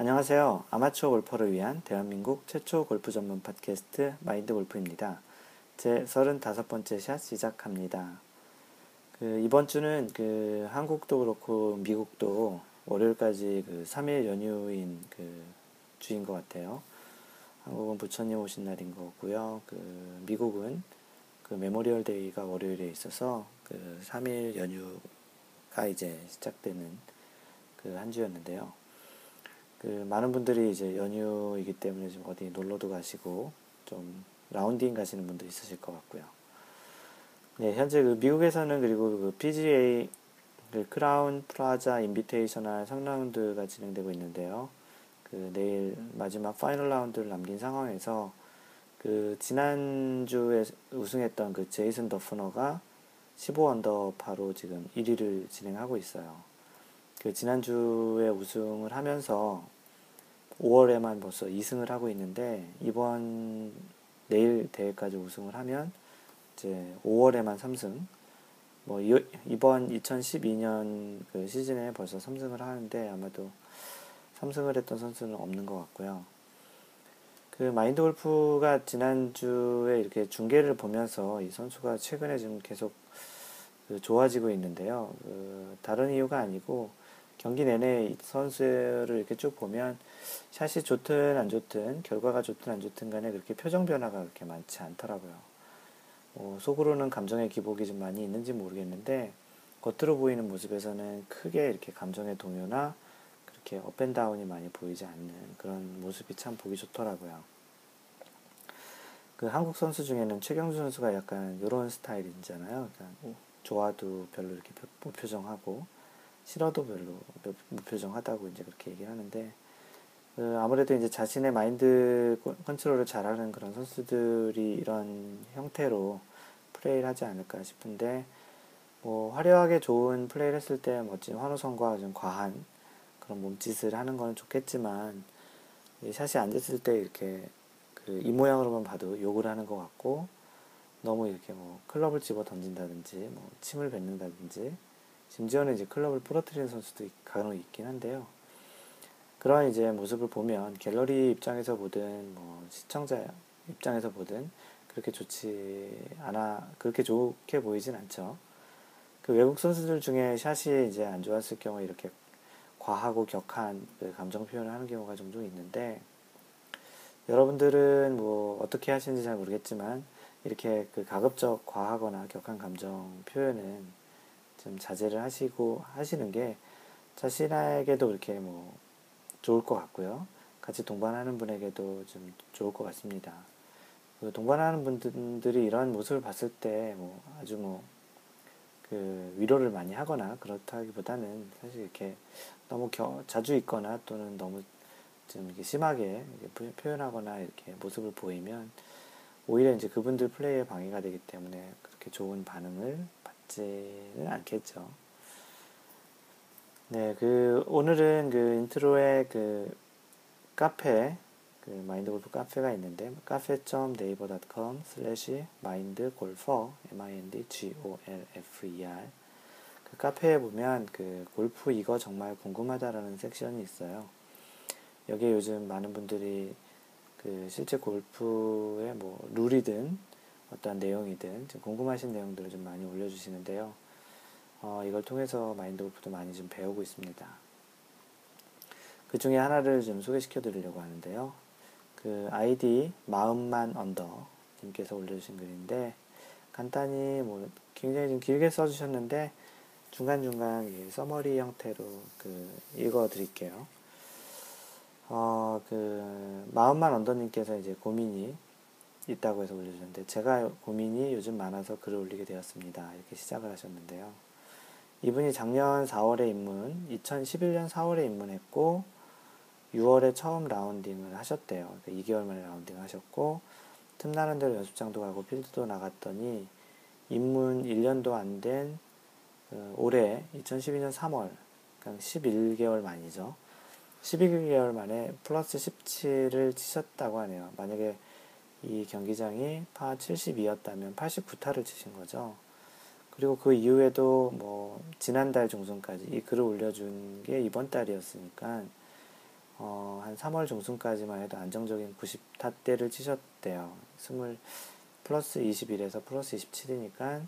안녕하세요. 아마추어 골퍼를 위한 대한민국 최초 골프 전문 팟캐스트 마인드 골프입니다. 제 35번째 샷 시작합니다. 그 이번 주는 그 한국도 그렇고 미국도 월요일까지 그 3일 연휴인 그 주인 것 같아요. 한국은 부처님 오신 날인 거고요. 그 미국은 그 Memorial Day가 월요일에 있어서 그 3일 연휴가 이제 시작되는 그 한 주였는데요. 그 많은 분들이 이제 연휴이기 때문에 좀 어디 놀러도 가시고 좀 라운딩 가시는 분도 있으실 것 같고요. 네, 현재 그 미국에서는 그리고 그 PGA 그 Crowne Plaza Invitational 3라운드가 진행되고 있는데요. 그 내일 마지막 final 라운드를 남긴 상황에서 그 지난주에 우승했던 그 제이슨 더프너가 15 언더파로 지금 1위를 진행하고 있어요. 그 지난주에 우승을 하면서 5월에만 벌써 2승을 하고 있는데 이번 내일 대회까지 우승을 하면 이제 5월에만 3승 뭐 이번 2012년 그 시즌에 벌써 3승을 하는데 아마도 3승을 했던 선수는 없는 것 같고요. 그 마인드 골프가 지난주에 이렇게 중계를 보면서 이 선수가 최근에 지금 계속 그 좋아지고 있는데요. 그 다른 이유가 아니고 경기 내내 이 선수를 이렇게 쭉 보면 샷이 좋든 안 좋든 결과가 좋든 안 좋든 간에 그렇게 표정 변화가 그렇게 많지 않더라고요. 뭐 속으로는 감정의 기복이 좀 많이 있는지 모르겠는데 겉으로 보이는 모습에서는 크게 이렇게 감정의 동요나 그렇게 업앤다운이 많이 보이지 않는 그런 모습이 참 보기 좋더라고요. 그 한국 선수 중에는 최경수 선수가 약간 이런 스타일이잖아요. 그러니까 좋아도 별로 이렇게 무표정하고 싫어도 별로 무표정하다고 이제 그렇게 얘기를 하는데 그 아무래도 이제 자신의 마인드 컨트롤을 잘하는 그런 선수들이 이런 형태로 플레이를 하지 않을까 싶은데 뭐 화려하게 좋은 플레이를 했을 때 멋진 환호성과 좀 과한 그런 몸짓을 하는 건 좋겠지만 샷이 안 됐을 때 이렇게 그 이 모양으로만 봐도 욕을 하는 것 같고 너무 이렇게 뭐 클럽을 집어 던진다든지 뭐 침을 뱉는다든지 심지어는 이제 클럽을 부러뜨리는 선수도 간혹 있긴 한데요. 그런 이제 모습을 보면 갤러리 입장에서 보든 뭐 시청자 입장에서 보든 그렇게 좋지 않아 그렇게 좋게 보이진 않죠. 그 외국 선수들 중에 샷이 이제 안 좋았을 경우에 이렇게 과하고 격한 그 감정 표현을 하는 경우가 종종 있는데 여러분들은 뭐 어떻게 하시는지 잘 모르겠지만 이렇게 그 가급적 과하거나 격한 감정 표현은 좀 자제를 하시고 하시는 게 자신에게도 이렇게 뭐 좋을 것 같고요. 같이 동반하는 분에게도 좀 좋을 것 같습니다. 그 동반하는 분들이 이런 모습을 봤을 때 뭐 아주 뭐 그 위로를 많이 하거나 그렇다기보다는 사실 이렇게 너무 겨, 자주 있거나 또는 너무 좀 이렇게 심하게 이렇게 표현하거나 이렇게 모습을 보이면 오히려 이제 그분들 플레이에 방해가 되기 때문에 그렇게 좋은 반응을 갖지는 않겠죠. 네, 그 오늘은 그 intro에 그 카페 그 마인드 골프 카페가 있는데 cafe.naver.com slash mindgolfer m i n d g o l f e r 그 카페에 보면 그 골프 이거 정말 궁금하다라는 섹션이 있어요. 여기에 요즘 많은 분들이 그 실제 골프의 뭐 룰이든 어떠한 내용이든 좀 궁금하신 내용들을 좀 많이 올려주시는데요. 어, 이걸 통해서 마인드 골프도 많이 좀 배우고 있습니다. 그 중에 하나를 좀 소개시켜 드리려고 하는데요. 그 아이디 마음만 언더 님께서 올려주신 글인데 간단히 뭐 굉장히 좀 길게 써주셨는데 중간중간 서머리 형태로 그 읽어 드릴게요. 어, 그 마음만 언더님께서 이제 고민이 있다고 해서 올려주셨는데 제가 고민이 요즘 많아서 글을 올리게 되었습니다. 이렇게 시작을 하셨는데요. 이분이 작년 4월에 입문, 2011년 4월에 입문했고 6월에 처음 라운딩을 하셨대요. 그러니까 2개월 만에 라운딩 하셨고 틈나는 대로 연습장도 가고 필드도 나갔더니 입문 1년도 안된 그 올해 2012년 3월, 그러니까 11개월 만이죠. 12개월 만에 플러스 17을 치셨다고 하네요. 만약에 이 경기장이 파 72였다면 89타를 치신 거죠. 그리고 그 이후에도 뭐 지난달 중순까지 이 글을 올려준 게 이번 달이었으니까 어 한 3월 중순까지만 해도 안정적인 90타대를 치셨대요. 20 플러스 21에서 플러스 27이니까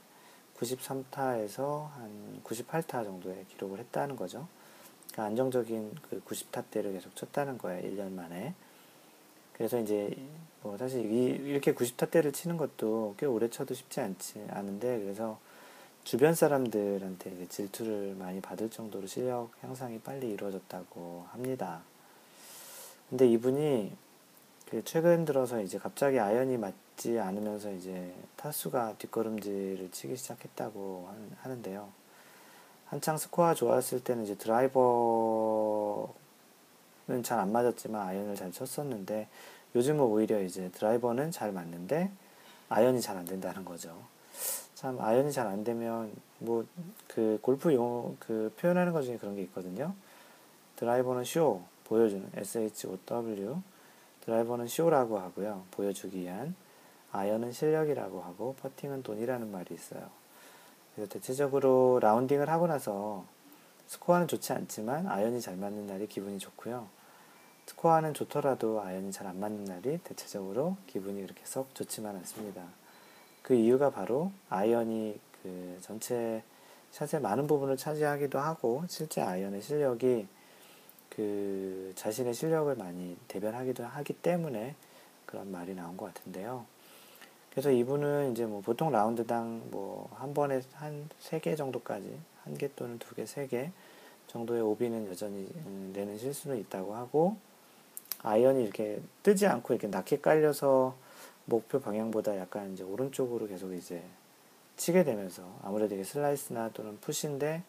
93타에서 한 98타 정도의 기록을 했다는 거죠. 그러니까 안정적인 그 90타대를 계속 쳤다는 거예요. 1년 만에. 그래서 이제 뭐 사실 이, 이렇게 90타대를 치는 것도 꽤 오래 쳐도 쉽지 않지 않은데 그래서 주변 사람들한테 질투를 많이 받을 정도로 실력 향상이 빨리 이루어졌다고 합니다. 근데 이분이 그 최근 들어서 이제 갑자기 아연이 맞지 않으면서 이제 타수가 뒷걸음질을 치기 시작했다고 하는데요. 한창 스코어 좋았을 때는 이제 드라이버는 잘 안 맞았지만 아연을 잘 쳤었는데 요즘은 오히려 이제 드라이버는 잘 맞는데 아연이 잘 안 된다는 거죠. 참 아연이 잘 안 되면 뭐 그 골프 용어 그 표현하는 것 중에 그런 게 있거든요. 드라이버는 쇼 보여주는 SHOW 드라이버는 쇼라고 하고요. 보여주기 위한 아이언은 실력이라고 하고 퍼팅은 돈이라는 말이 있어요. 그래서 대체적으로 라운딩을 하고 나서 스코어는 좋지 않지만 아이언이 잘 맞는 날이 기분이 좋고요. 스코어는 좋더라도 아이언이 잘 안 맞는 날이 대체적으로 기분이 그렇게 썩 좋지만 않습니다. 그 이유가 바로 아이언이 그 전체 샷의 많은 부분을 차지하기도 하고 실제 아이언의 실력이 그 자신의 실력을 많이 대변하기도 하기 때문에 그런 말이 나온 것 같은데요. 그래서 이분은 이제 뭐 보통 라운드당 뭐 한 번에 한 세 개 정도까지 한 개 또는 두 개, 세 개 정도의 오비는 여전히 음, 내는 실수는 있다고 하고 아이언이 이렇게 뜨지 않고 이렇게 낮게 깔려서 목표 방향보다 약간 이제 오른쪽으로 계속 이제 치게 되면서 아무래도 이게 슬라이스나 또는 push인데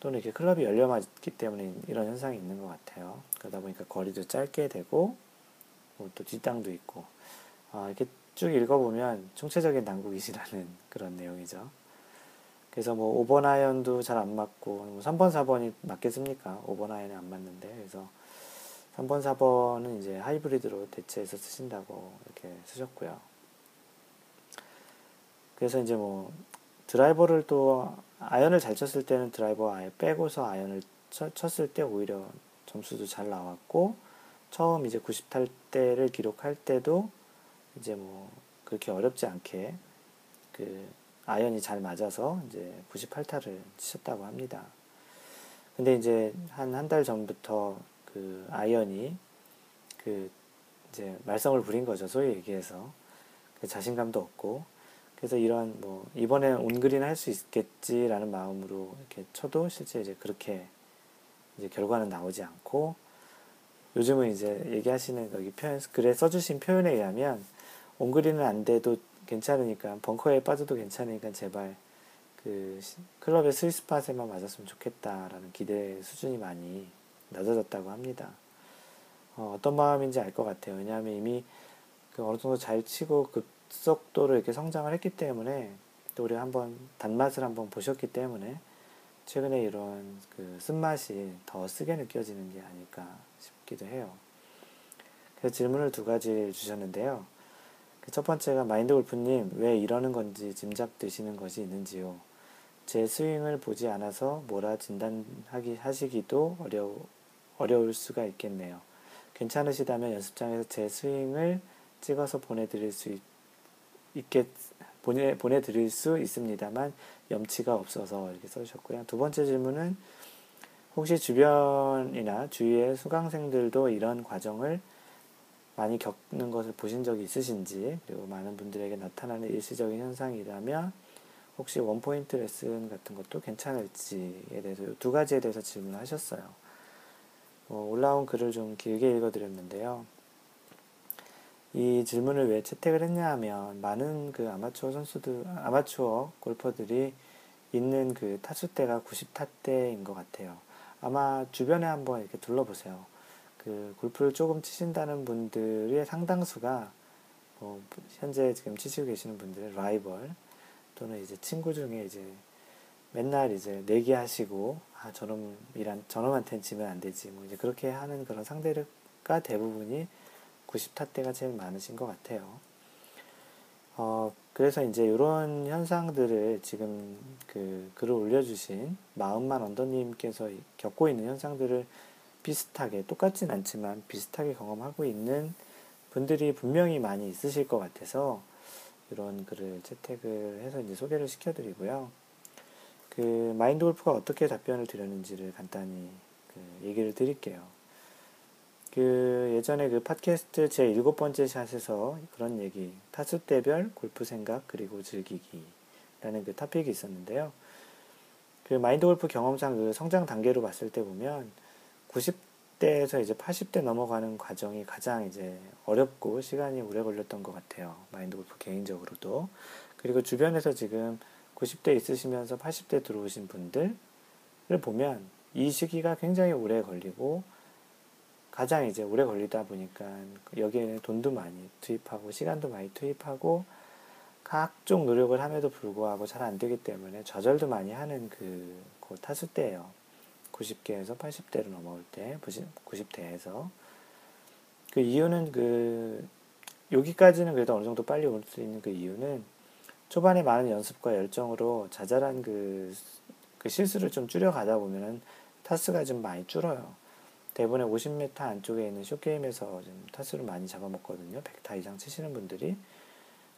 또는 이렇게 클럽이 열려 맞기 때문에 이런 현상이 있는 것 같아요. 그러다 보니까 거리도 짧게 되고 뭐또 뒷땅도 있고 아, 이렇게 쭉 읽어보면 총체적인 난국이시라는 그런 내용이죠. 그래서 뭐 5번 아이언도 잘 안 맞고 뭐 3번, 4번이 맞겠습니까? 5번 아이언이 안 맞는데 그래서 3번, 4번은 이제 하이브리드로 대체해서 쓰신다고 이렇게 쓰셨고요. 그래서 이제 뭐 드라이버를 또 아이언을 잘 쳤을 때는 드라이버 아예 빼고서 아이언을 쳤을 때 오히려 점수도 잘 나왔고 처음 이제 90타대를 기록할 때도 이제 뭐 그렇게 어렵지 않게 그 아이언이 잘 맞아서 이제 98타를 치셨다고 합니다. 근데 이제 한 한 달 전부터 그 아이언이 그 이제 말썽을 부린 거죠. 소위 얘기해서. 그 자신감도 없고. 그래서 이런 뭐 이번에 온그린 할 수 있겠지라는 마음으로 이렇게 쳐도 실제 이제 그렇게 이제 결과는 나오지 않고 요즘은 이제 얘기하시는 거기 표현 글에 써주신 표현에 의하면 온그린은 안 돼도 괜찮으니까 벙커에 빠져도 괜찮으니까 제발 그 클럽의 스위스팟에만 맞았으면 좋겠다라는 기대 수준이 많이 낮아졌다고 합니다. 어, 떤 마음인지 알 것 같아요. 왜냐하면 이미 그 어느 정도 잘 치고 급속도로 이렇게 성장을 했기 때문에 또 우리가 한번 단맛을 한번 보셨기 때문에 최근에 이런 그 쓴맛이 더 쓰게 느껴지는 게 아닐까 싶기도 해요. 그래서 질문을 두 가지 주셨는데요. 그첫 번째가 마인드 골프님 왜 이러는 건지 짐작 되시는 것이 있는지요. 제 스윙을 보지 않아서 뭐라 진단하기 하시기도 어려 어려울 수가 있겠네요. 괜찮으시다면 연습장에서 제 스윙을 찍어서 보내드릴 수 있, 있겠 보내 보내드릴 수 있습니다만 염치가 없어서 이렇게 써주셨고요. 두 번째 질문은 혹시 주변이나 주위의 수강생들도 이런 과정을 많이 겪는 것을 보신 적이 있으신지, 그리고 많은 분들에게 나타나는 일시적인 현상이라면, 혹시 원포인트 레슨 같은 것도 괜찮을지에 대해서 두 가지에 대해서 질문을 하셨어요. 어, 올라온 글을 좀 길게 읽어드렸는데요. 이 질문을 왜 채택을 했냐 하면, 많은 그 아마추어 선수들, 아마추어 골퍼들이 있는 그 타수대가 90타대인 것 같아요. 아마 주변에 한번 이렇게 둘러보세요. 그 골프를 조금 치신다는 분들의 상당수가 뭐 현재 지금 치시고 계시는 분들의 라이벌 또는 이제 친구 중에 이제 맨날 이제 내기하시고 아 저놈이란 저놈한테는 지면 안 되지 뭐 이제 그렇게 하는 그런 상대가 대부분이 90타대가 제일 많으신 것 같아요. 어 그래서 이제 이런 현상들을 지금 그 글을 올려주신 마음만 언더님께서 겪고 있는 현상들을 비슷하게 똑같진 않지만 비슷하게 경험하고 있는 분들이 분명히 많이 있으실 것 같아서 이런 글을 채택을 해서 이제 소개를 시켜드리고요. 그 마인드 골프가 어떻게 답변을 드렸는지를 간단히 그 얘기를 드릴게요. 그 예전에 그 팟캐스트 제 일곱 번째 샷에서 그런 얘기 타수 대별 골프 생각 그리고 즐기기라는 그 토픽이 있었는데요. 그 마인드 골프 경험상 그 성장 단계로 봤을 때 보면 90대에서 이제 80대 넘어가는 과정이 가장 이제 어렵고 시간이 오래 걸렸던 것 같아요. 마인드 골프 개인적으로도. 그리고 주변에서 지금 90대 있으시면서 80대 들어오신 분들을 보면 이 시기가 굉장히 오래 걸리고 가장 이제 오래 걸리다 보니까 여기에는 돈도 많이 투입하고 시간도 많이 투입하고 각종 노력을 함에도 불구하고 잘 안 되기 때문에 좌절도 많이 하는 그, 그 타수 때예요. 90개에서 80대로 넘어올 때, 90대에서. 그 이유는 그, 여기까지는 그래도 어느 정도 빨리 올 수 있는 그 이유는 초반에 많은 연습과 열정으로 자잘한 그, 그 실수를 좀 줄여가다 보면은 타수가 좀 많이 줄어요. 대부분의 50m 안쪽에 있는 쇼게임에서 좀 타수를 많이 잡아먹거든요. 100타 이상 치시는 분들이.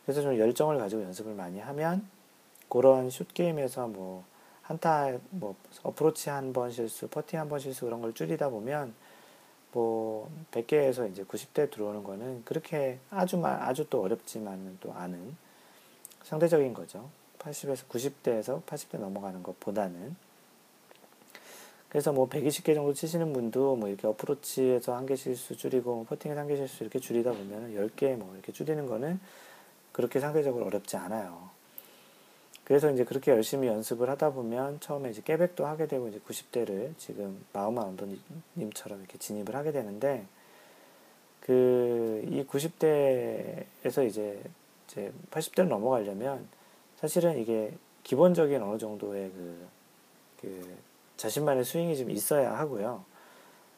그래서 좀 열정을 가지고 연습을 많이 하면 그런 슛 게임에서 뭐 한타 뭐 어프로치 한 번 실수, 퍼팅 한 번 실수 그런 걸 줄이다 보면 뭐 100개에서 이제 90대 들어오는 거는 그렇게 아주 아주 또 어렵지만은 또 아는 상대적인 거죠. 80에서 90대에서 80대 넘어가는 것보다는 그래서 뭐 120개 정도 치시는 분도 뭐 이렇게 어프로치에서 한 개 실수 줄이고 뭐 퍼팅에서 한 개 실수 이렇게 줄이다 보면 10개 뭐 이렇게 줄이는 거는 그렇게 상대적으로 어렵지 않아요. 그래서 이제 그렇게 열심히 연습을 하다 보면 처음에 이제 깨백도 하게 되고 이제 90대를 지금 마음만 언더님처럼 이렇게 진입을 하게 되는데 그 이 90대에서 이제 이제 80대를 넘어가려면 사실은 이게 기본적인 어느 정도의 그, 그 자신만의 스윙이 좀 있어야 하고요.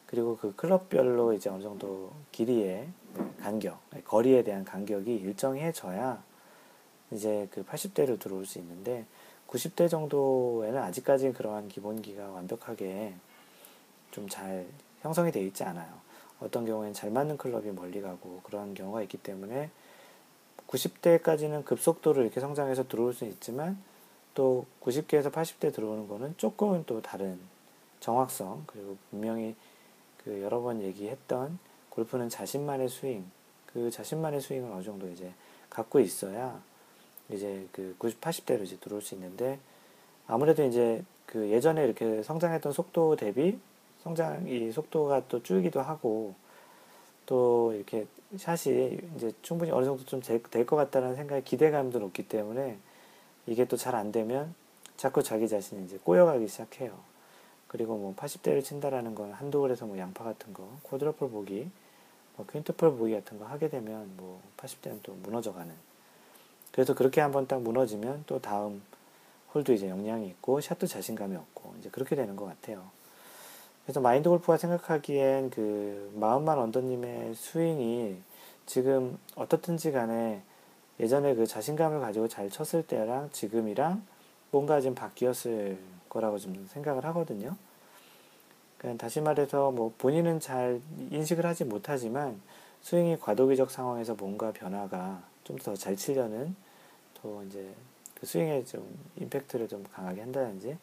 그리고 그 클럽별로 이제 어느 정도 길이의 간격, 거리에 대한 간격이 일정해져야 이제 그 80대로 들어올 수 있는데 90대 정도에는 아직까지 그러한 기본기가 완벽하게 좀 잘 형성이 되어 있지 않아요. 어떤 경우에는 잘 맞는 클럽이 멀리 가고 그러한 경우가 있기 때문에 90대까지는 급속도로 이렇게 성장해서 들어올 수 있지만 또 90개에서 80대 들어오는 거는 조금은 또 다른 정확성 그리고 분명히 그 여러 번 얘기했던 골프는 자신만의 스윙, 그 자신만의 스윙을 어느 정도 이제 갖고 있어야 이제 그 90, 80대로 이제 들어올 수 있는데 아무래도 이제 그 예전에 이렇게 성장했던 속도 대비 성장 이 속도가 또 줄기도 하고 또 이렇게 샷이 이제 충분히 어느 정도 좀 될 것 같다는 생각에 기대감도 높기 때문에 이게 또 잘 안 되면 자꾸 자기 자신이 이제 꼬여가기 시작해요. 그리고 뭐 80대를 친다라는 건 한두 골에서 뭐 양파 같은 거, 쿼드러플 보기, 뭐 퀸터플 보기 같은 거 하게 되면 뭐 80대는 또 무너져가는. 그래서 그렇게 한번 딱 무너지면 또 다음 홀도 이제 영향이 있고 샷도 자신감이 없고 이제 그렇게 되는 것 같아요. 그래서 마인드 골프가 생각하기엔 그 마음만 언더님의 스윙이 지금 어떻든지 간에 예전에 그 자신감을 가지고 잘 쳤을 때랑 지금이랑 뭔가 좀 바뀌었을 거라고 좀 생각을 하거든요. 그러니까 다시 말해서 뭐 본인은 잘 인식을 하지 못하지만 스윙이 과도기적 상황에서 뭔가 변화가 좀 더 잘 치려는 또 이제 그 스윙에 좀 임팩트를 좀 강하게 한다든지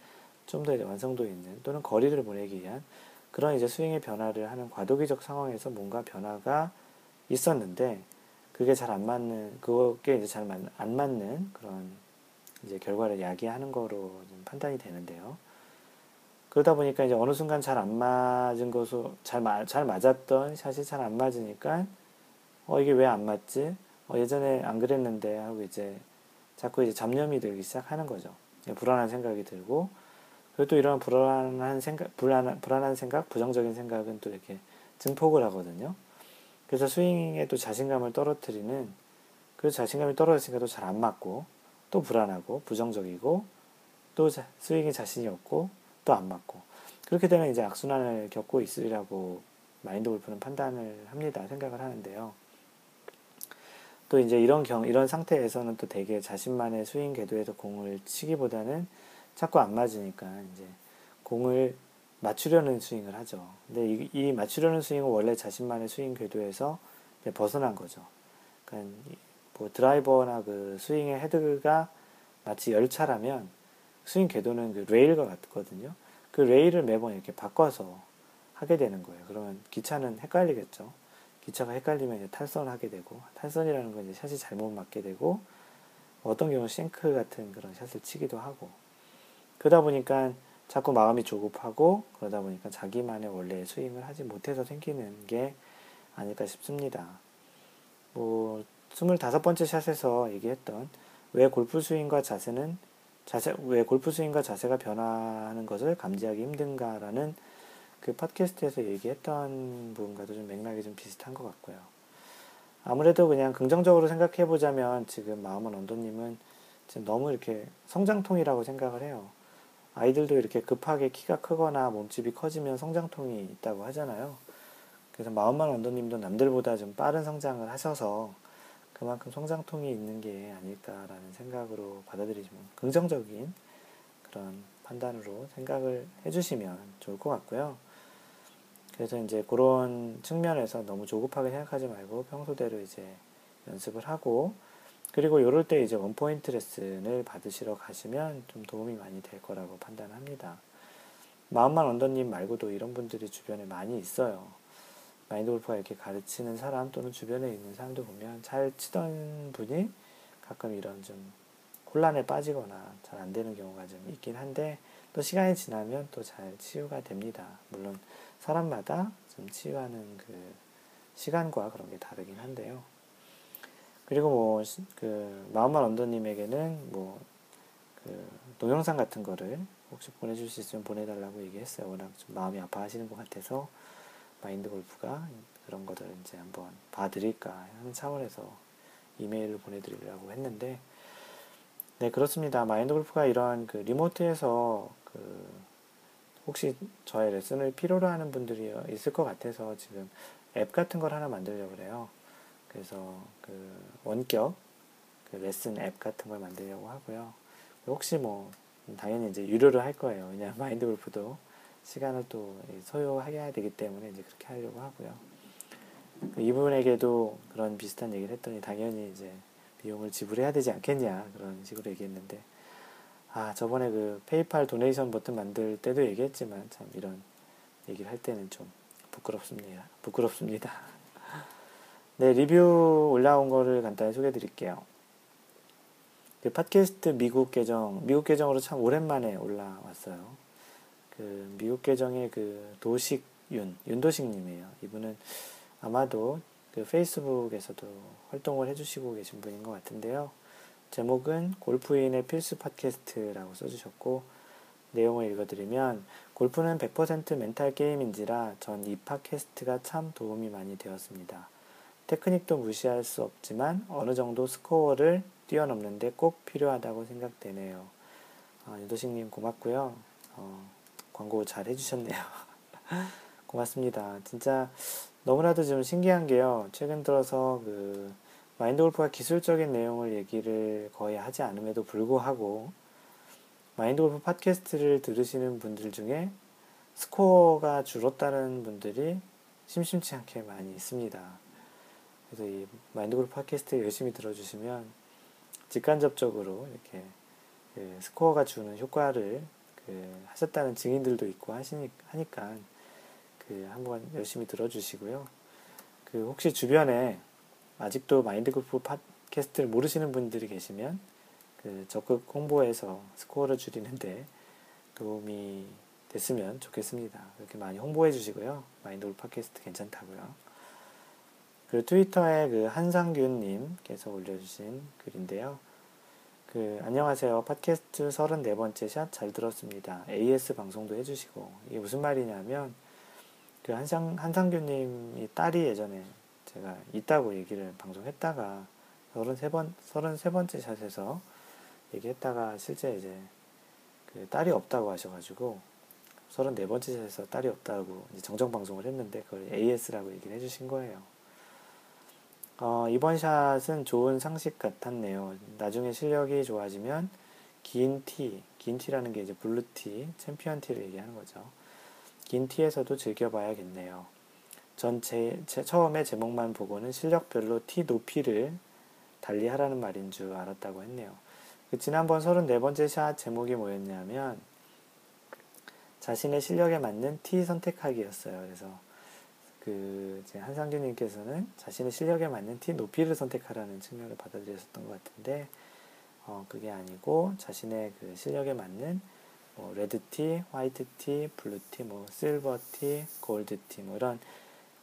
좀 더 완성도 있는 또는 거리를 보내기 위한 그런 이제 스윙의 변화를 하는 과도기적 상황에서 뭔가 변화가 있었는데 그게 잘 안 맞는 그게 이제 잘 안 맞는 그런 이제 결과를 야기하는 거로 좀 판단이 되는데요. 그러다 보니까 이제 어느 순간 잘 안 맞은 것으로 잘, 잘 맞았던 샷이 잘 안 맞으니까 어 이게 왜 안 맞지? 어, 예전에 안 그랬는데 하고 이제 자꾸 이제 잡념이 들기 시작하는 거죠. 불안한 생각이 들고 그리고 또 이런 불안한 생각, 불안한, 불안한 생각, 부정적인 생각은 또 이렇게 증폭을 하거든요. 그래서 스윙에 또 자신감을 떨어뜨리는 그 자신감이 떨어졌으니까 또 잘 안 맞고 또 불안하고 부정적이고 또 스윙에 자신이 없고 또 안 맞고 그렇게 되면 이제 악순환을 겪고 있으리라고 마인드 골프는 판단을 합니다. 생각을 하는데요. 또 이제 이런 경, 이런 상태에서는 또 되게 자신만의 스윙 궤도에서 공을 치기보다는 자꾸 안 맞으니까 이제 공을 맞추려는 스윙을 하죠. 근데 이, 이 맞추려는 스윙은 원래 자신만의 스윙 궤도에서 벗어난 거죠. 그러니까 뭐 드라이버나 그 스윙의 헤드가 마치 열차라면 스윙 궤도는 그 레일과 같거든요. 그 레일을 매번 이렇게 바꿔서 하게 되는 거예요. 그러면 기차는 헷갈리겠죠. 기차가 헷갈리면 이제 탈선을 하게 되고 탈선이라는 건 이제 샷이 잘못 맞게 되고 어떤 경우 shank 같은 그런 샷을 치기도 하고 그러다 보니까 자꾸 마음이 조급하고 그러다 보니까 자기만의 원래 스윙을 하지 못해서 생기는 게 아닐까 싶습니다. 뭐 25번째 샷에서 얘기했던 왜 골프 스윙과 자세는 자세 왜 골프 스윙과 자세가 변화하는 것을 감지하기 힘든가라는 그 팟캐스트에서 얘기했던 부분과도 좀 맥락이 좀 비슷한 것 같고요. 아무래도 그냥 긍정적으로 생각해 보자면 지금 마음은 언더님은 지금 너무 이렇게 성장통이라고 생각을 해요. 아이들도 이렇게 급하게 키가 크거나 몸집이 커지면 성장통이 있다고 하잖아요. 그래서 마음만 언더님도 남들보다 좀 빠른 성장을 하셔서 그만큼 성장통이 있는 게 아닐까라는 생각으로 받아들이시면 긍정적인 그런 판단으로 생각을 해주시면 좋을 것 같고요. 그래서 이제 그런 측면에서 너무 조급하게 생각하지 말고 평소대로 이제 연습을 하고 그리고 이럴 때 이제 원포인트 레슨을 받으시러 가시면 좀 도움이 많이 될 거라고 판단합니다. 마음만 언더님 말고도 이런 분들이 주변에 많이 있어요. 마인드 골프가 이렇게 가르치는 사람 또는 주변에 있는 사람도 보면 잘 치던 분이 가끔 이런 좀 혼란에 빠지거나 잘 안 되는 경우가 좀 있긴 한데 또 시간이 지나면 또 잘 치유가 됩니다. 물론 사람마다 좀 치유하는 그 시간과 그런 게 다르긴 한데요. 그리고 뭐, 그, 마음만 언더님에게는 뭐, 그, 동영상 같은 거를 혹시 보내줄 수 있으면 보내달라고 얘기했어요. 워낙 좀 마음이 아파하시는 것 같아서 마인드 골프가 그런 것들을 이제 한번 봐드릴까 하는 차원에서 이메일을 보내드리려고 했는데, 네, 그렇습니다. 마인드 골프가 이런 그 리모트에서 그 혹시 저의 레슨을 필요로 하는 분들이 있을 것 같아서 지금 앱 같은 걸 하나 만들려고 그래요. 그래서 그 원격 그 레슨 앱 같은 걸 만들려고 하고요. 혹시 뭐 당연히 이제 유료로 할 거예요. 왜냐 마인드 골프도 시간을 또 소요하게 해야 되기 때문에 이제 그렇게 하려고 하고요. 그 이분에게도 그런 비슷한 얘기를 했더니 당연히 이제 비용을 지불해야 되지 않겠냐 그런 식으로 얘기했는데 아, 저번에 그 페이팔 도네이션 버튼 만들 때도 얘기했지만 참 이런 얘기를 할 때는 좀 부끄럽습니다. 부끄럽습니다. 네, 리뷰 올라온 거를 간단히 소개해 드릴게요. 그 팟캐스트 미국 계정, 미국 계정으로 참 오랜만에 올라왔어요. 그 미국 계정의 그 도식윤, 윤도식님이에요. 이분은 아마도 그 페이스북에서도 활동을 해주시고 계신 분인 것 같은데요. 제목은 골프인의 필수 팟캐스트라고 써주셨고 내용을 읽어드리면 골프는 100% 멘탈 게임인지라 전 이 팟캐스트가 참 도움이 많이 되었습니다. 테크닉도 무시할 수 없지만 어느 정도 스코어를 뛰어넘는데 꼭 필요하다고 생각되네요. 어, 유도식님 고맙고요. 어, 광고 잘 해주셨네요. 고맙습니다. 진짜 너무나도 좀 신기한 게요. 최근 들어서 그 마인드 골프가 기술적인 내용을 얘기를 거의 하지 않음에도 불구하고 마인드 골프 팟캐스트를 들으시는 분들 중에 스코어가 줄었다는 분들이 심심치 않게 많이 있습니다. 그래서 이 마인드 골프 팟캐스트 열심히 들어주시면 직간접적으로 이렇게 그 스코어가 주는 효과를 그 하셨다는 증인들도 있고 하시니, 하니까 그 한번 열심히 들어주시고요. 그 혹시 주변에 아직도 마인드골프 팟캐스트를 모르시는 분들이 계시면 그 적극 홍보해서 스코어를 줄이는데 도움이 됐으면 좋겠습니다. 그렇게 많이 홍보해 주시고요. 마인드골프 팟캐스트 괜찮다고요. 그리고 트위터에 그 한상균님께서 올려주신 글인데요. 그, 안녕하세요. 팟캐스트 34번째 샷 잘 들었습니다. AS 방송도 해주시고, 이게 무슨 말이냐면, 그 한상, 한상균님이 딸이 예전에 제가 있다고 얘기를 방송했다가 33번, 33번째 샷에서 얘기했다가 실제 이제 그 딸이 없다고 하셔가지고 34번째 샷에서 딸이 없다고 정정 방송을 했는데 그걸 AS라고 얘기를 해주신 거예요. 어, 이번 샷은 좋은 상식 같았네요. 나중에 실력이 좋아지면 긴 티, 긴 티라는 게 이제 blue tee, champion tee를 얘기하는 거죠. 긴 티에서도 즐겨봐야겠네요. 전 제, 제, 처음에 제목만 보고는 실력별로 티 높이를 달리하라는 말인 줄 알았다고 했네요. 그 지난번 34번째 샷 제목이 뭐였냐면 자신의 실력에 맞는 티 선택하기였어요. 그래서 그 한상규님께서는 자신의 실력에 맞는 티 높이를 선택하라는 측면을 받아들였었던 것 같은데 어, 그게 아니고 자신의 그 실력에 맞는 뭐 레드티, 화이트티, 블루티, 뭐 실버티, 골드티 뭐 이런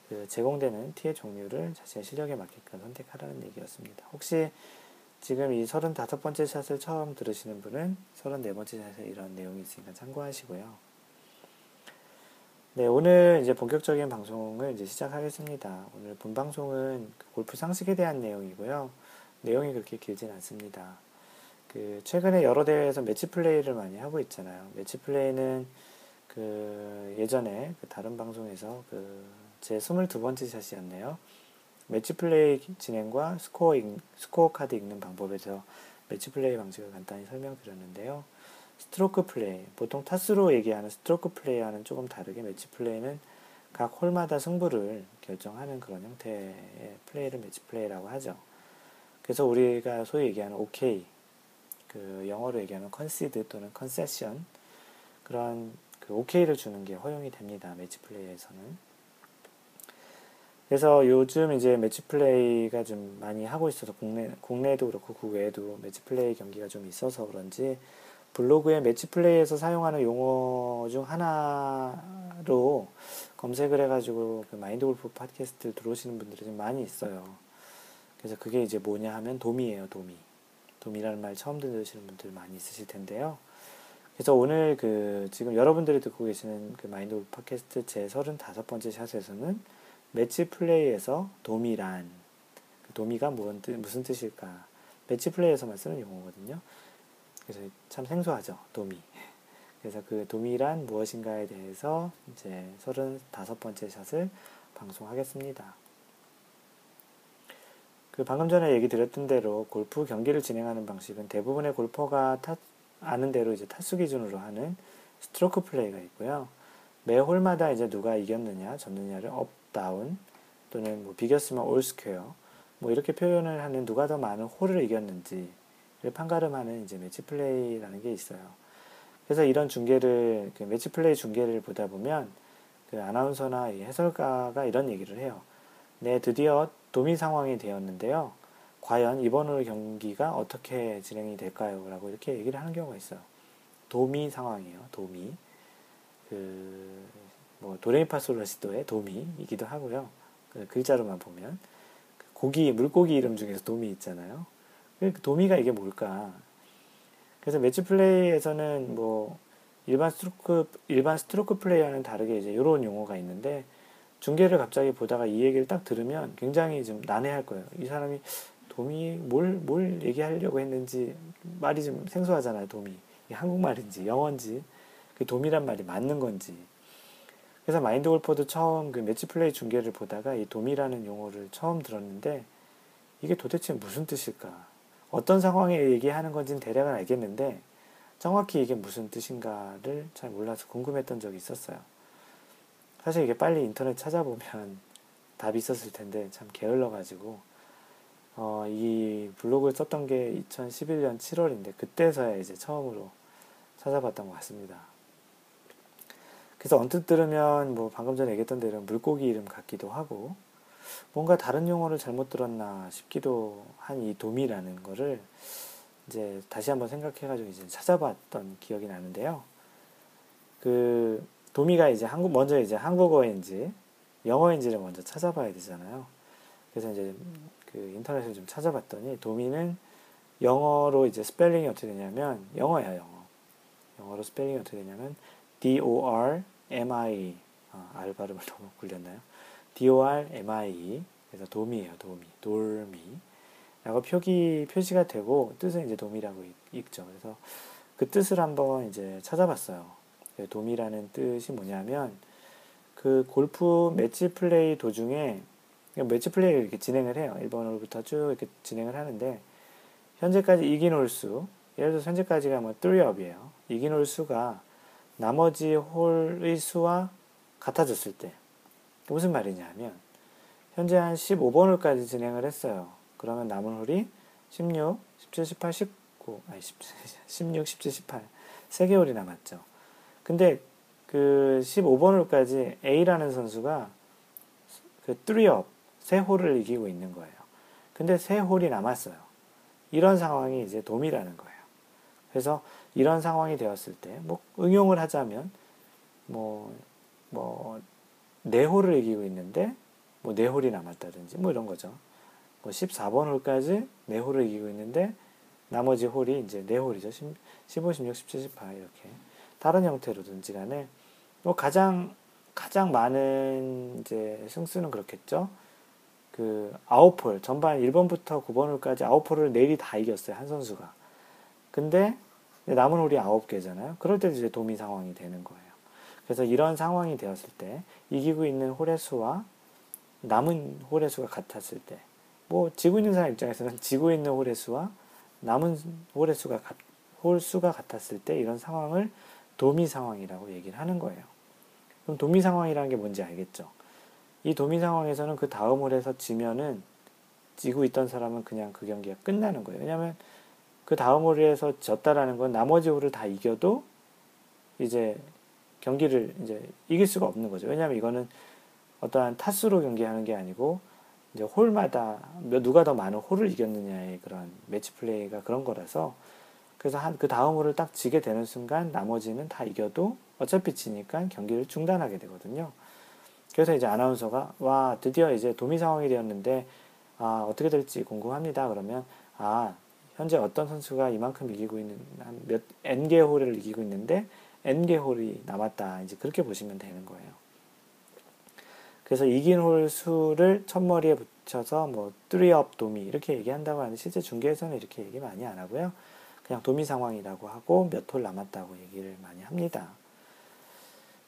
그 제공되는 티의 종류를 자신의 실력에 맞게끔 선택하라는 얘기였습니다. 혹시 지금 이 35번째 샷을 처음 들으시는 분은 34번째 샷에 이런 내용이 있으니까 참고하시고요. 네, 오늘 이제 본격적인 방송을 이제 시작하겠습니다. 오늘 본 방송은 그 골프 상식에 대한 내용이고요. 내용이 그렇게 길진 않습니다. 그 최근에 여러 대회에서 매치 플레이를 많이 하고 있잖아요. 매치 플레이는 그 예전에 그 다른 방송에서 그 제 22번째 샷이었네요. 매치 플레이 진행과 스코어, 읽, 스코어 카드 읽는 방법에서 매치 플레이 방식을 간단히 설명드렸는데요. 스트로크 플레이, 보통 타수로 얘기하는 스트로크 플레이와는 조금 다르게 매치 플레이는 각 홀마다 승부를 결정하는 그런 형태의 플레이를 매치 플레이라고 하죠. 그래서 우리가 소위 얘기하는 OK, 그 영어로 얘기하는 concede 또는 concession 그런 그 OK를 주는 게 허용이 됩니다. 매치 플레이에서는. 그래서 요즘 이제 매치 플레이가 좀 많이 하고 있어서 국내, 국내에도 그렇고 국외에도 매치 플레이 경기가 좀 있어서 그런지 블로그에 매치 플레이에서 사용하는 용어 중 하나로 검색을 해가지고 그 마인드 골프 팟캐스트 들어오시는 분들이 좀 많이 있어요. 그래서 그게 이제 뭐냐 하면 도미예요, 도미. 도미라는 말 처음 들으시는 분들 많이 있으실 텐데요. 그래서 오늘 그 지금 여러분들이 듣고 계시는 그 마인드 골프 팟캐스트 제 35번째 샷에서는 매치 플레이에서 도미란 그 도미가 무슨 뜻일까? 매치 플레이에서만 쓰는 용어거든요. 그래서 참 생소하죠. 도미. 그래서 그 도미란 무엇인가에 대해서 이제 35번째 샷을 방송하겠습니다. 그 방금 전에 얘기 드렸던 대로 골프 경기를 진행하는 방식은 대부분의 골퍼가 타, 아는 대로 이제 타수 기준으로 하는 스트로크 플레이가 있고요. 매 홀마다 이제 누가 이겼느냐, 졌느냐를 up, down 또는 뭐 비겼으면 all square 뭐 이렇게 표현을 하는 누가 더 많은 홀을 이겼는지 판가름하는 이제 매치 플레이라는 게 있어요. 그래서 이런 중계를 그 매치 플레이 중계를 보다 보면 그 아나운서나 해설가가 이런 얘기를 해요. 네, 드디어 도미 상황이 되었는데요. 과연 이번 홀 경기가 어떻게 진행이 될까요? 라고 이렇게 얘기를 하는 경우가 있어요. 도미 상황이에요. 도미. 그, 뭐, 도레미파솔라시도의 도미이기도 하고요. 그 글자로만 보면. 그 고기, 물고기 이름 중에서 도미 있잖아요. 그 도미가 이게 뭘까? 그래서 매치 플레이에서는 뭐 일반 스트로크 일반 스트로크 플레이와는 다르게 이제 이런 용어가 있는데 중계를 갑자기 보다가 이 얘기를 딱 들으면 굉장히 좀 난해할 거예요. 이 사람이 dormie 뭘 뭘 얘기하려고 했는지 말이 좀 생소하잖아요. dormie 한국말인지 영어인지 그 dormie란 말이 맞는 건지 그래서 마인드 골퍼도 처음 그 매치 플레이 중계를 보다가 이 dormie라는 용어를 처음 들었는데 이게 도대체 무슨 뜻일까? 어떤 상황에 얘기하는 건지는 대략은 알겠는데 정확히 이게 무슨 뜻인가를 잘 몰라서 궁금했던 적이 있었어요. 사실 이게 빨리 인터넷 찾아보면 답이 있었을 텐데 참 게을러가지고 어, 이 블로그를 썼던 게 2011년 7월인데 그때서야 이제 처음으로 찾아봤던 것 같습니다. 그래서 언뜻 들으면 뭐 방금 전에 얘기했던 대로 물고기 이름 같기도 하고 뭔가 다른 용어를 잘못 들었나 싶기도 한 이 dormie라는 거를 이제 다시 한번 생각해가지고 이제 찾아봤던 기억이 나는데요. 그 dormie가 이제 한국 먼저 이제 한국어인지 영어인지를 먼저 찾아봐야 되잖아요. 그래서 이제 그 인터넷을 좀 찾아봤더니 dormie는 영어로 이제 스펠링이 어떻게 되냐면 영어야 영어. 영어로 스펠링이 어떻게 되냐면 D O R M I 아, 알 발음을 너무 굴렸나요? D-O-R-M-I 그래서 도미예요. 도미. 돌미. 라고 표기 표시가 되고 뜻은 이제 도미라고 읽죠. 그래서 그 뜻을 한번 이제 찾아봤어요. 그 도미라는 뜻이 뭐냐면 그 골프 매치 플레이 도중에 매치 플레이를 이렇게 진행을 해요. 1번 홀부터 쭉 이렇게 진행을 하는데 현재까지 이긴 홀수 예를 들어서 현재까지가 뭐 3 up이에요. 이긴 홀수가 나머지 홀의 수와 같아졌을 때 무슨 말이냐 하면 현재 한 15번 홀까지 진행을 했어요. 그러면 남은 홀이 16, 17, 18, 19, 아니 16, 17, 18 3개 홀이 남았죠. 근데 그 15번 홀까지 A라는 선수가 그 3 up, 3홀을 이기고 있는 거예요. 근데 3홀이 남았어요. 이런 상황이 이제 도미라는 거예요. 그래서 이런 상황이 되었을 때, 뭐, 응용을 하자면, 뭐, 뭐, 4홀을 이기고 있는데, 뭐, 4홀이 남았다든지, 뭐, 이런 거죠. 뭐, 14번 홀까지 4홀을 이기고 있는데, 나머지 홀이 이제 4홀이죠. 15, 16, 17, 18, 이렇게. 다른 형태로든지 간에, 뭐, 가장, 가장 많은 이제 승수는 그렇겠죠. 그, 아홉 홀, 전반 1번부터 9번 홀까지 아홉 홀을 내일이 다 이겼어요. 한 선수가. 근데, 남은 홀이 아홉 개잖아요. 그럴 때도 이제 도미 상황이 되는 거예요. 그래서 이런 상황이 되었을 때, 이기고 있는 홀의 수와 남은 홀의 수가 같았을 때, 뭐, 지고 있는 사람 입장에서는 지고 있는 홀의 수와 남은 홀의 수가, 홀 수가 같았을 때 이런 상황을 도미 상황이라고 얘기를 하는 거예요. 그럼 도미 상황이라는 게 뭔지 알겠죠? 이 도미 상황에서는 그 다음 홀에서 지면은 지고 있던 사람은 그냥 그 경기가 끝나는 거예요. 왜냐하면 그 다음 홀에서 졌다라는 건 나머지 홀을 다 이겨도 이제 경기를 이제 이길 수가 없는 거죠. 왜냐하면 이거는 어떠한 타수로 경기하는 게 아니고 이제 홀마다 누가 더 많은 홀을 이겼느냐의 그런 매치 플레이가 그런 거라서 그래서 한 그 다음 홀을 딱 지게 되는 순간 나머지는 다 이겨도 어차피 지니까 경기를 중단하게 되거든요. 그래서 이제 아나운서가 와 드디어 이제 도미 상황이 되었는데 아 어떻게 될지 궁금합니다. 그러면 아 현재 어떤 선수가 이만큼 이기고 있는 몇 n 개 홀을 이기고 있는데 n 개 홀이 남았다. 이제 그렇게 보시면 되는 거예요. 그래서 이긴 홀 수를 첫머리에 붙여서 뭐 뚜리업 도미 이렇게 얘기한다고 하는데 실제 중계에서는 이렇게 얘기 많이 안 하고요. 그냥 도미 상황이라고 하고 몇 홀 남았다고 얘기를 많이 합니다.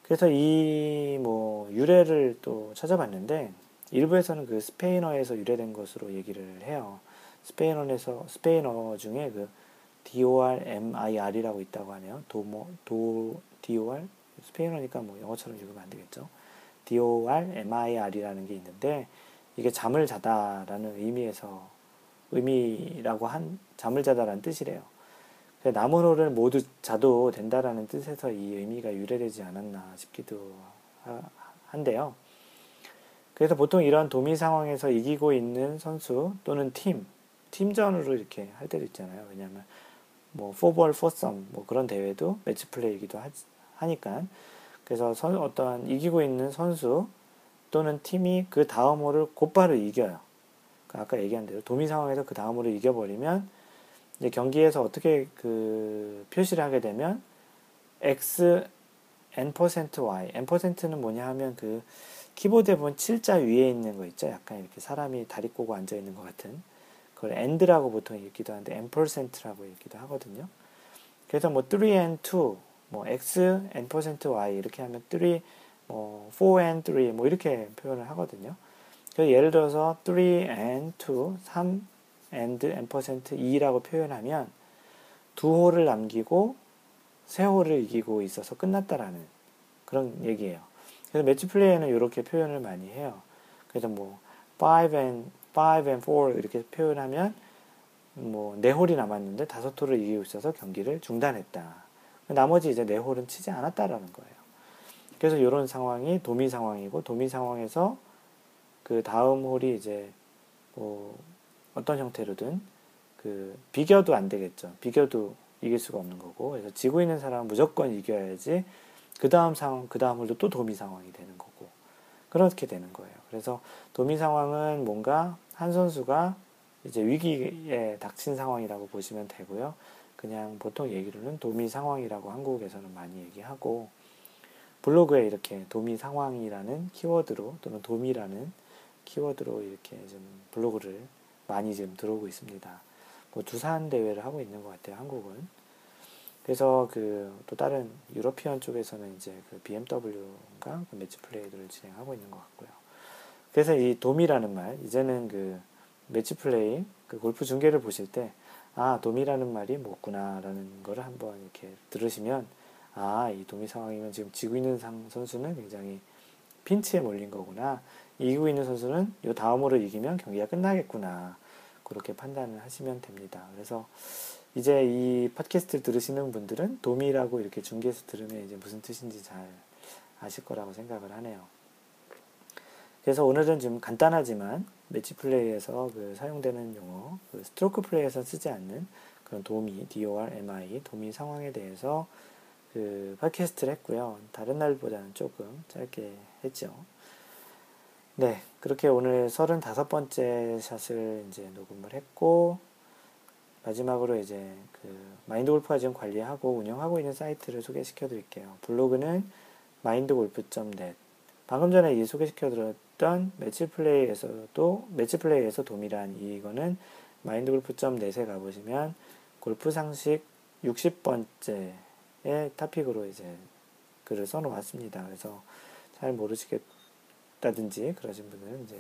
그래서 이 뭐 유래를 또 찾아봤는데 일부에서는 그 스페인어에서 유래된 것으로 얘기를 해요. 스페인어에서 스페인어 중에 그 DORMIR이라고 있다고 하네요. 도모 도 DOR 스페인어니까 뭐 영어처럼 읽으면 안 되겠죠. DORMIR이라는 게 있는데 이게 잠을 자다라는 의미에서 의미라고 한 잠을 자다라는 뜻이래요. 호를 모두 자도 된다라는 뜻에서 이 의미가 유래되지 않았나 싶기도 한데요. 그래서 보통 이런 도미 상황에서 이기고 있는 선수 또는 팀, 팀전으로 이렇게 할 때도 있잖아요. 왜냐하면 뭐 포볼 포썸 뭐 그런 대회도 매치 플레이이기도 하 니까 그래서 선, 어떠한 이기고 있는 선수 또는 팀이 그 다음 호를 곧바로 이겨요. 그러니까 아까 얘기한 대로 도미 상황에서 그 다음 호를 이겨버리면 이제 경기에서 어떻게 그 표시를 하게 되면 x n% y n%는 뭐냐 하면 그 키보드에 보면 7자 위에 있는 거 있죠. 약간 이렇게 사람이 다리 꼬고 앉아 있는 것 같은 그걸 and라고 보통 읽기도 하는데 n%라고 읽기도 하거든요. 그래서 뭐 3 and 2, 뭐 x n% y 이렇게 하면 3, 뭐 4 and 3, 뭐 이렇게 표현을 하거든요. 그래서 예를 들어서 3 and 2, 3 and n%2라고 표현하면 두 홀을 남기고 세 홀을 이기고 있어서 끝났다라는 그런 얘기예요. 그래서 매치 플레이에는 이렇게 표현을 많이 해요. 그래서 뭐 5 and 5 and 4 이렇게 표현하면 뭐네 홀이 남았는데 다섯 홀을 이기고 있어서 경기를 중단했다. 나머지 이제 네 홀은 치지 않았다라는 거예요. 그래서 이런 상황이 도미 상황이고 도미 상황에서 그 다음 홀이 이제 뭐 어떤 형태로든 그 비교도 안 되겠죠. 비교도 이길 수가 없는 거고 그래서 지고 있는 사람은 무조건 이겨야지 그 다음 상황 그 다음 홀도 또 도미 상황이 되는 거고 그렇게 되는 거예요. 그래서 도미 상황은 뭔가 한 선수가 이제 위기에 닥친 상황이라고 보시면 되고요. 그냥 보통 얘기로는 도미 상황이라고 한국에서는 많이 얘기하고 블로그에 이렇게 도미 상황이라는 키워드로 또는 도미라는 키워드로 이렇게 좀 블로그를 많이 지금 들어오고 있습니다. 뭐 두산 대회를 하고 있는 것 같아요, 한국은. 그래서 그 또 다른 유러피언 쪽에서는 이제 그 BMW가 그 매치 플레이들을 진행하고 있는 것 같고요. 그래서 이 도미라는 말, 이제는 그 매치 플레이, 그 골프 중계를 보실 때, 아, 도미라는 말이 뭐구나라는 거를 한번 이렇게 들으시면, 아, 이 도미 상황이면 지금 지고 있는 상, 선수는 굉장히 핀치에 몰린 거구나. 이기고 있는 선수는 요 다음으로 이기면 경기가 끝나겠구나. 그렇게 판단을 하시면 됩니다. 그래서 이제 이 팟캐스트를 들으시는 분들은 도미라고 이렇게 중계해서 들으면 이제 무슨 뜻인지 잘 아실 거라고 생각을 하네요. 그래서 오늘은 좀 간단하지만 매치 플레이에서 그 사용되는 용어, 그 스트로크 플레이에서 쓰지 않는 그런 도미, DOR, MI, 도미 상황에 대해서 그 팟캐스트를 했고요. 다른 날보다는 조금 짧게 했죠. 네, 그렇게 오늘 35번째 샷을 이제 녹음을 했고, 마지막으로 이제 그 마인드 골프가 지금 관리하고 운영하고 있는 사이트를 소개시켜 드릴게요. 블로그는 mindgolf.net. 방금 전에 이 소개시켜 드렸 던 매치 플레이에서도, 매치 플레이에서 도미란 이거는 mindgolf.net에 가보시면 골프 상식 60번째의 타픽으로 이제 글을 써놓았습니다. 그래서 잘 모르시겠다든지 그러신 분은 이제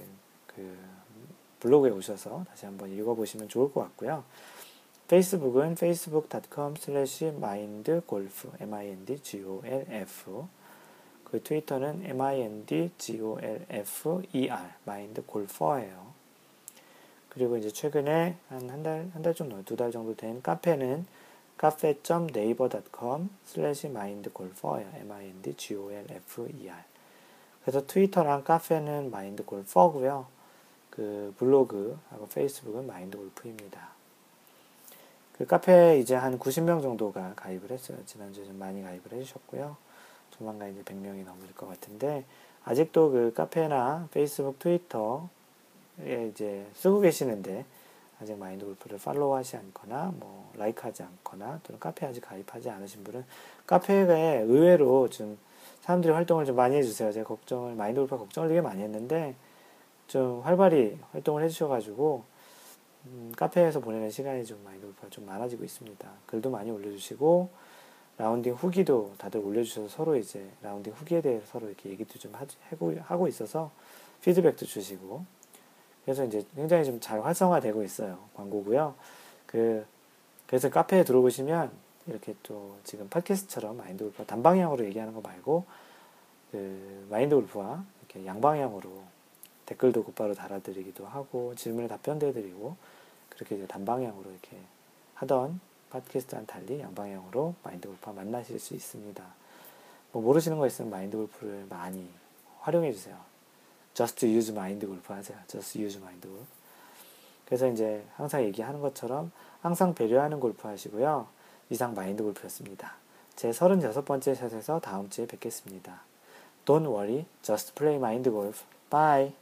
그 블로그에 오셔서 다시 한번 읽어보시면 좋을 것 같고요. 페이스북은 facebook.com slash mindgolf, m-i-n-d-g-o-l-f 그 트위터는 m-i-n-d-g-o-l-f-e-r, mindgolfer예요. 그리고 이제 최근에 한 한 달, 한달 정도, 두달 정도 된 카페는 cafe.naver.com slash mindgolfer예요. m-i-n-d-g-o-l-f-e-r 그래서 트위터랑 카페는 mindgolfer고요. 그 블로그하고 페이스북은 마인드골프입니다. 그 카페에 이제 한 90명 정도가 가입을 했어요. 지난주에 좀 많이 가입을 해주셨고요. 조만간 이제 100명이 넘을 것 같은데, 아직도 그 카페나 페이스북, 트위터에 이제 쓰고 계시는데, 아직 마인드 골프를 팔로우하지 않거나, 뭐, 라이크하지 않거나, 또는 카페에 아직 가입하지 않으신 분은, 카페에 의외로 좀 사람들이 활동을 좀 많이 해주세요. 제가 걱정을, 마인드 골프 걱정을 되게 많이 했는데, 좀 활발히 활동을 해주셔가지고, 음, 카페에서 보내는 시간이 좀 마인드 골프가 좀 많아지고 있습니다. 글도 많이 올려주시고, 라운딩 후기도 다들 올려주셔서 서로 이제 라운딩 후기에 대해서 서로 이렇게 얘기도 좀 하고, 있어서 피드백도 주시고, 그래서 이제 굉장히 좀 잘 활성화되고 있어요. 광고고요. 그, 그래서 카페에 들어보시면 이렇게 또 지금 팟캐스트처럼 마인드 골프가 단방향으로 얘기하는 거 말고, 그 마인드 골프와 이렇게 양방향으로 댓글도 곧바로 달아드리기도 하고, 질문에 답변도 해드리고, 그렇게 이제 단방향으로 이렇게 하던 팟캐스트와는 달리 양방향으로 마인드 골프와 만나실 수 있습니다. 뭐 모르시는 거 있으면 마인드 골프를 많이 활용해 주세요. Just use mind 골프 하세요. Just use mind 골프. 그래서 이제 항상 얘기하는 것처럼 항상 배려하는 골프 하시고요. 이상 마인드 골프였습니다. 제 36번째 샷에서 다음 주에 뵙겠습니다. Don't worry, just play mind golf. Bye.